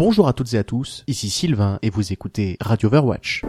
Bonjour à toutes et à tous, ici Sylvain et vous écoutez Radio Overwatch.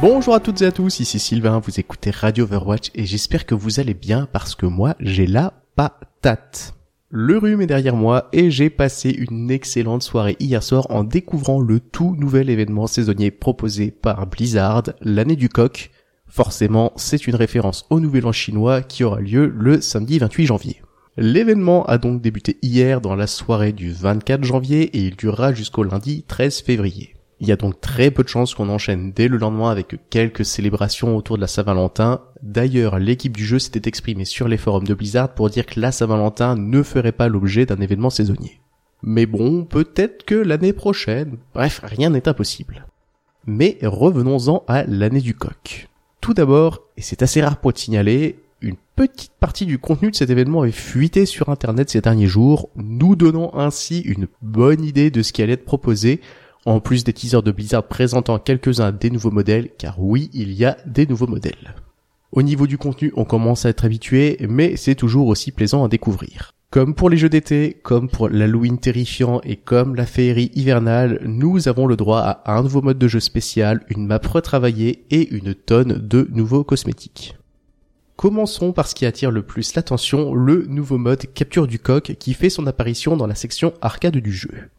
Bonjour à toutes et à tous, ici Sylvain, vous écoutez Radio Overwatch et j'espère que vous allez bien parce que moi j'ai la patate. Le rhume est derrière moi et j'ai passé une excellente soirée hier soir en découvrant le tout nouvel événement saisonnier proposé par Blizzard, l'année du coq, Forcément, c'est une référence au Nouvel An chinois qui aura lieu le samedi 28 janvier. L'événement a donc débuté hier dans la soirée du 24 janvier et il durera jusqu'au lundi 13 février. Il y a donc très peu de chances qu'on enchaîne dès le lendemain avec quelques célébrations autour de la Saint-Valentin. D'ailleurs, l'équipe du jeu s'était exprimée sur les forums de Blizzard pour dire que la Saint-Valentin ne ferait pas l'objet d'un événement saisonnier. Mais bon, peut-être que l'année prochaine. Bref, rien n'est impossible. Mais revenons-en à l'année du coq. Tout d'abord, et c'est assez rare pour être signalé, une petite partie du contenu de cet événement est fuité sur internet ces derniers jours, nous donnant ainsi une bonne idée de ce qui allait être proposé, en plus des teasers de Blizzard présentant quelques-uns des nouveaux modèles, car oui, il y a des nouveaux modèles. Au niveau du contenu, on commence à être habitué, mais c'est toujours aussi plaisant à découvrir. Comme pour les jeux d'été, comme pour l'Halloween terrifiant et comme la féerie hivernale, nous avons le droit à un nouveau mode de jeu spécial, une map retravaillée et une tonne de nouveaux cosmétiques. Commençons par ce qui attire le plus l'attention, le nouveau mode capture du coq qui fait son apparition dans la section arcade du jeu.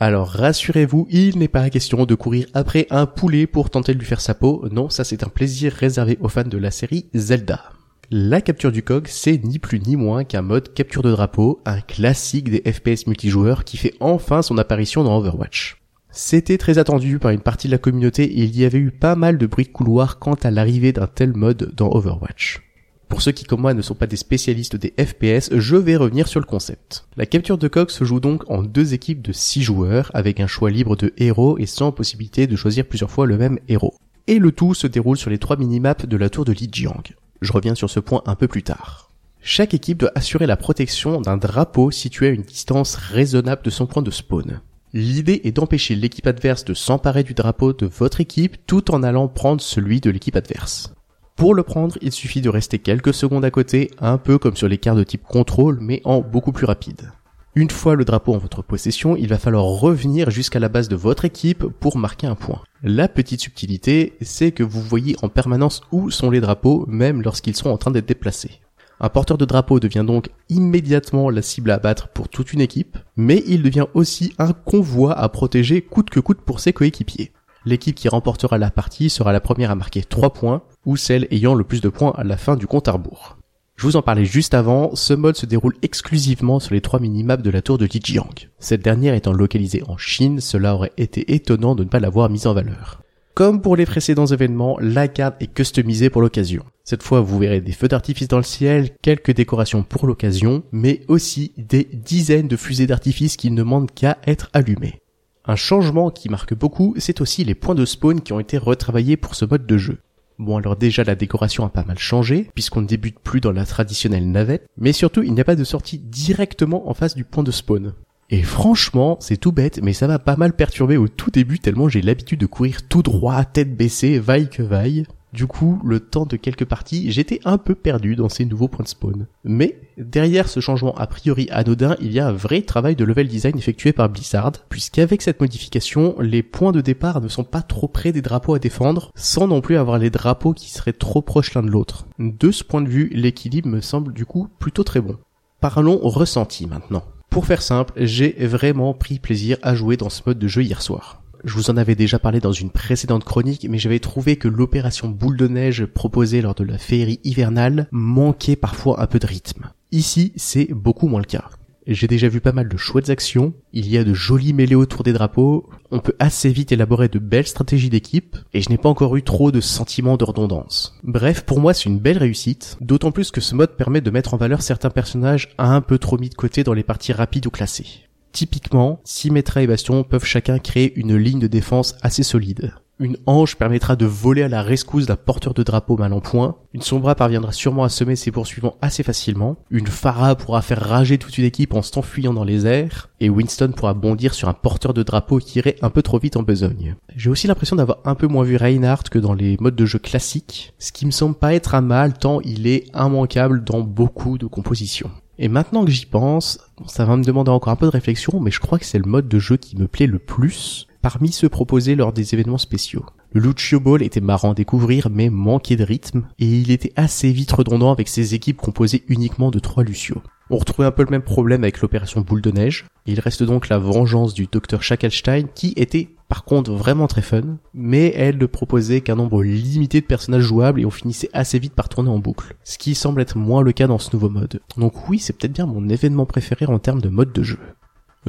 Alors rassurez-vous, il n'est pas question de courir après un poulet pour tenter de lui faire sa peau, non, ça c'est un plaisir réservé aux fans de la série Zelda. La capture du COG, c'est ni plus ni moins qu'un mode capture de drapeau, un classique des FPS multijoueurs qui fait enfin son apparition dans Overwatch. C'était très attendu par une partie de la communauté et il y avait eu pas mal de bruit de couloir quant à l'arrivée d'un tel mode dans Overwatch. Pour ceux qui comme moi ne sont pas des spécialistes des FPS, je vais revenir sur le concept. La capture de coq se joue donc en deux équipes de 6 joueurs avec un choix libre de héros et sans possibilité de choisir plusieurs fois le même héros. Et le tout se déroule sur les trois minimaps de la tour de Lijiang. Je reviens sur ce point un peu plus tard. Chaque équipe doit assurer la protection d'un drapeau situé à une distance raisonnable de son point de spawn. L'idée est d'empêcher l'équipe adverse de s'emparer du drapeau de votre équipe tout en allant prendre celui de l'équipe adverse. Pour le prendre, il suffit de rester quelques secondes à côté, un peu comme sur les cartes de type contrôle, mais en beaucoup plus rapide. Une fois le drapeau en votre possession, il va falloir revenir jusqu'à la base de votre équipe pour marquer un point. La petite subtilité, c'est que vous voyez en permanence où sont les drapeaux, même lorsqu'ils sont en train d'être déplacés. Un porteur de drapeau devient donc immédiatement la cible à abattre pour toute une équipe, mais il devient aussi un convoi à protéger coûte que coûte pour ses coéquipiers. L'équipe qui remportera la partie sera la première à marquer 3 points, ou celle ayant le plus de points à la fin du compte à rebours. Je vous en parlais juste avant, ce mode se déroule exclusivement sur les trois minimaps de la tour de Lijiang. Cette dernière étant localisée en Chine, cela aurait été étonnant de ne pas l'avoir mise en valeur. Comme pour les précédents événements, la carte est customisée pour l'occasion. Cette fois, vous verrez des feux d'artifice dans le ciel, quelques décorations pour l'occasion, mais aussi des dizaines de fusées d'artifice qui ne demandent qu'à être allumées. Un changement qui marque beaucoup, c'est aussi les points de spawn qui ont été retravaillés pour ce mode de jeu. Bon alors déjà la décoration a pas mal changé, puisqu'on ne débute plus dans la traditionnelle navette, mais surtout il n'y a pas de sortie directement en face du point de spawn. Et franchement, c'est tout bête, mais ça m'a pas mal perturbé au tout début tellement j'ai l'habitude de courir tout droit, tête baissée, vaille que vaille. Du coup, le temps de quelques parties, j'étais un peu perdu dans ces nouveaux points de spawn. Mais, derrière ce changement a priori anodin, il y a un vrai travail de level design effectué par Blizzard, puisqu'avec cette modification, les points de départ ne sont pas trop près des drapeaux à défendre, sans non plus avoir les drapeaux qui seraient trop proches l'un de l'autre. De ce point de vue, l'équilibre me semble du coup plutôt très bon. Parlons ressenti maintenant. Pour faire simple, j'ai vraiment pris plaisir à jouer dans ce mode de jeu hier soir. Je vous en avais déjà parlé dans une précédente chronique, mais j'avais trouvé que l'opération boule de neige proposée lors de la féerie hivernale manquait parfois un peu de rythme. Ici, c'est beaucoup moins le cas. J'ai déjà vu pas mal de chouettes actions, il y a de jolis mêlées autour des drapeaux, on peut assez vite élaborer de belles stratégies d'équipe, et je n'ai pas encore eu trop de sentiments de redondance. Bref, pour moi c'est une belle réussite, d'autant plus que ce mode permet de mettre en valeur certains personnages un peu trop mis de côté dans les parties rapides ou classées. Typiquement, Symmetra et Bastion peuvent chacun créer une ligne de défense assez solide. Une hanche permettra de voler à la rescousse d'un porteur de drapeau mal en point. Une sombra parviendra sûrement à semer ses poursuivants assez facilement. Une Farah pourra faire rager toute une équipe en s'enfuyant dans les airs. Et Winston pourra bondir sur un porteur de drapeau qui irait un peu trop vite en besogne. J'ai aussi l'impression d'avoir un peu moins vu Reinhardt que dans les modes de jeu classiques, ce qui me semble pas être un mal tant il est immanquable dans beaucoup de compositions. Et maintenant que j'y pense, ça va me demander encore un peu de réflexion, mais je crois que c'est le mode de jeu qui me plaît le plus parmi ceux proposés lors des événements spéciaux. Le Lucio Ball était marrant à découvrir mais manquait de rythme et il était assez vite redondant avec ses équipes composées uniquement de trois Lucio. On retrouvait un peu le même problème avec l'opération boule de neige. Il reste donc la vengeance du docteur Schackelstein qui était par contre vraiment très fun, mais elle ne proposait qu'un nombre limité de personnages jouables et on finissait assez vite par tourner en boucle. Ce qui semble être moins le cas dans ce nouveau mode. Donc oui, c'est peut-être bien mon événement préféré en termes de mode de jeu.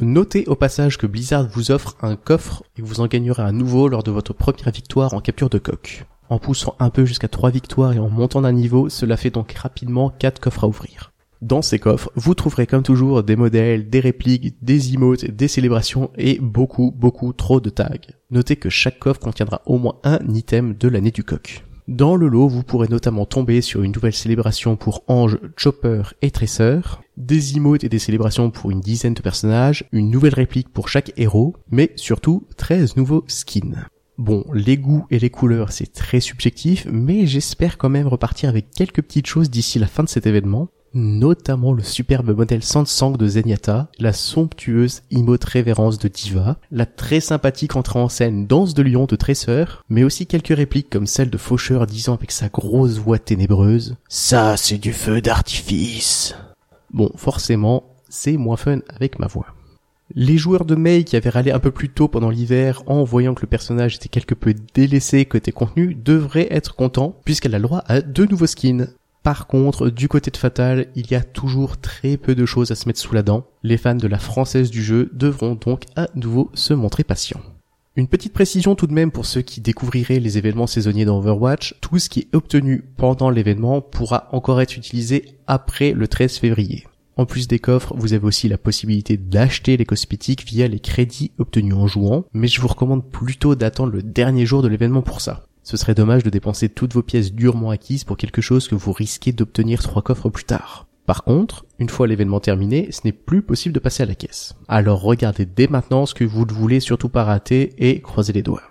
Notez au passage que Blizzard vous offre un coffre et vous en gagnerez un nouveau lors de votre première victoire en capture de coq. En poussant un peu jusqu'à 3 victoires et en montant d'un niveau, cela fait donc rapidement 4 coffres à ouvrir. Dans ces coffres, vous trouverez comme toujours des modèles, des répliques, des emotes, des célébrations et beaucoup, beaucoup trop de tags. Notez que chaque coffre contiendra au moins un item de l'année du coq. Dans le lot, vous pourrez notamment tomber sur une nouvelle célébration pour Ange, Chopper et Tresseur, des emotes et des célébrations pour une dizaine de personnages, une nouvelle réplique pour chaque héros, mais surtout 13 nouveaux skins. Bon, les goûts et les couleurs, c'est très subjectif, mais j'espère quand même repartir avec quelques petites choses d'ici la fin de cet événement notamment le superbe modèle Sansang de Zenyatta, la somptueuse emote révérence de Diva, la très sympathique entrée en scène Danse de Lion de Tresseur, mais aussi quelques répliques comme celle de Faucheur disant avec sa grosse voix ténébreuse « Ça, c'est du feu d'artifice !» Bon, forcément, c'est moins fun avec ma voix. Les joueurs de Mei qui avaient râlé un peu plus tôt pendant l'hiver en voyant que le personnage était quelque peu délaissé côté contenu devraient être contents puisqu'elle a le droit à deux nouveaux skins. Par contre, du côté de Fatal, il y a toujours très peu de choses à se mettre sous la dent. Les fans de la française du jeu devront donc à nouveau se montrer patients. Une petite précision tout de même pour ceux qui découvriraient les événements saisonniers dans Overwatch, tout ce qui est obtenu pendant l'événement pourra encore être utilisé après le 13 février. En plus des coffres, vous avez aussi la possibilité d'acheter les cosmétiques via les crédits obtenus en jouant, mais je vous recommande plutôt d'attendre le dernier jour de l'événement pour ça. Ce serait dommage de dépenser toutes vos pièces durement acquises pour quelque chose que vous risquez d'obtenir trois coffres plus tard. Par contre, une fois l'événement terminé, ce n'est plus possible de passer à la caisse. Alors regardez dès maintenant ce que vous ne voulez surtout pas rater et croisez les doigts.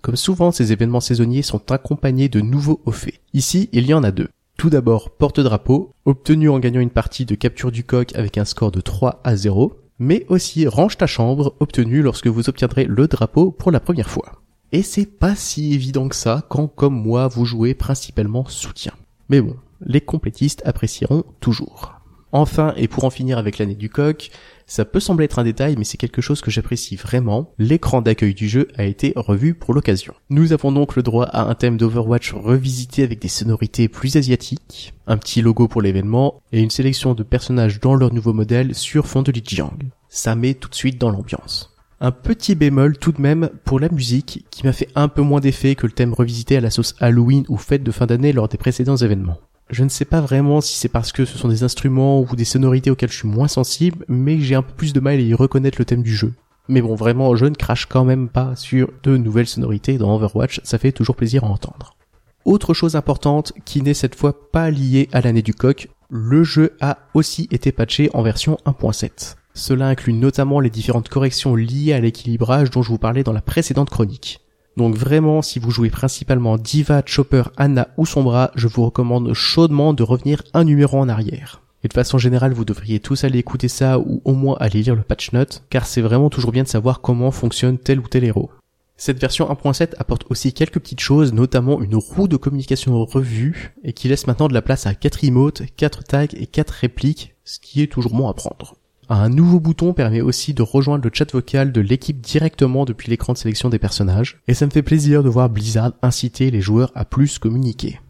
Comme souvent, ces événements saisonniers sont accompagnés de nouveaux hauts faits. Ici, il y en a deux. Tout d'abord, porte-drapeau, obtenu en gagnant une partie de capture du coq avec un score de 3 à 0, mais aussi range ta chambre, obtenu lorsque vous obtiendrez le drapeau pour la première fois. Et c'est pas si évident que ça quand, comme moi, vous jouez principalement soutien. Mais bon, les complétistes apprécieront toujours. Enfin, et pour en finir avec l'année du coq, ça peut sembler être un détail, mais c'est quelque chose que j'apprécie vraiment. L'écran d'accueil du jeu a été revu pour l'occasion. Nous avons donc le droit à un thème d'Overwatch revisité avec des sonorités plus asiatiques, un petit logo pour l'événement, et une sélection de personnages dans leur nouveau modèle sur fond de Lijiang. Ça met tout de suite dans l'ambiance. Un petit bémol tout de même pour la musique qui m'a fait un peu moins d'effet que le thème revisité à la sauce Halloween ou fête de fin d'année lors des précédents événements. Je ne sais pas vraiment si c'est parce que ce sont des instruments ou des sonorités auxquelles je suis moins sensible, mais j'ai un peu plus de mal à y reconnaître le thème du jeu. Mais bon, vraiment, je ne crache quand même pas sur de nouvelles sonorités dans Overwatch, ça fait toujours plaisir à entendre. Autre chose importante qui n'est cette fois pas liée à l'année du coq, le jeu a aussi été patché en version 1.7. Cela inclut notamment les différentes corrections liées à l'équilibrage dont je vous parlais dans la précédente chronique. Donc vraiment, si vous jouez principalement Diva, Chopper, Anna ou Sombra, je vous recommande chaudement de revenir un numéro en arrière. Et de façon générale, vous devriez tous aller écouter ça ou au moins aller lire le patch note, car c'est vraiment toujours bien de savoir comment fonctionne tel ou tel héros. Cette version 1.7 apporte aussi quelques petites choses, notamment une roue de communication revue, et qui laisse maintenant de la place à 4 emotes, 4 tags et 4 répliques, ce qui est toujours bon à prendre. Un nouveau bouton permet aussi de rejoindre le chat vocal de l'équipe directement depuis l'écran de sélection des personnages, et ça me fait plaisir de voir Blizzard inciter les joueurs à plus communiquer.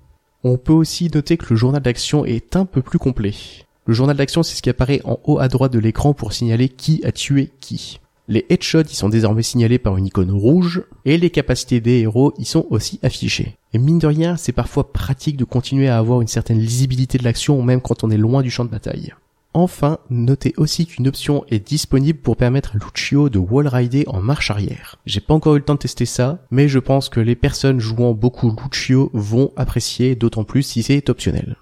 On peut aussi noter que le journal d'action est un peu plus complet. Le journal d'action, c'est ce qui apparaît en haut à droite de l'écran pour signaler qui a tué qui. Les headshots y sont désormais signalés par une icône rouge, et les capacités des héros y sont aussi affichées. Et mine de rien, c'est parfois pratique de continuer à avoir une certaine lisibilité de l'action même quand on est loin du champ de bataille. Enfin, notez aussi qu'une option est disponible pour permettre à Lucio de wall rider en marche arrière. J'ai pas encore eu le temps de tester ça, mais je pense que les personnes jouant beaucoup Lucio vont apprécier, d'autant plus si c'est optionnel.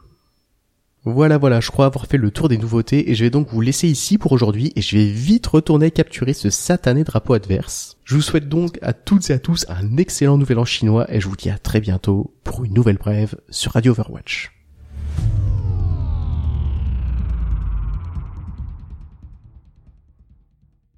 Voilà, voilà, je crois avoir fait le tour des nouveautés et je vais donc vous laisser ici pour aujourd'hui et je vais vite retourner capturer ce satané drapeau adverse. Je vous souhaite donc à toutes et à tous un excellent nouvel an chinois et je vous dis à très bientôt pour une nouvelle brève sur Radio Overwatch.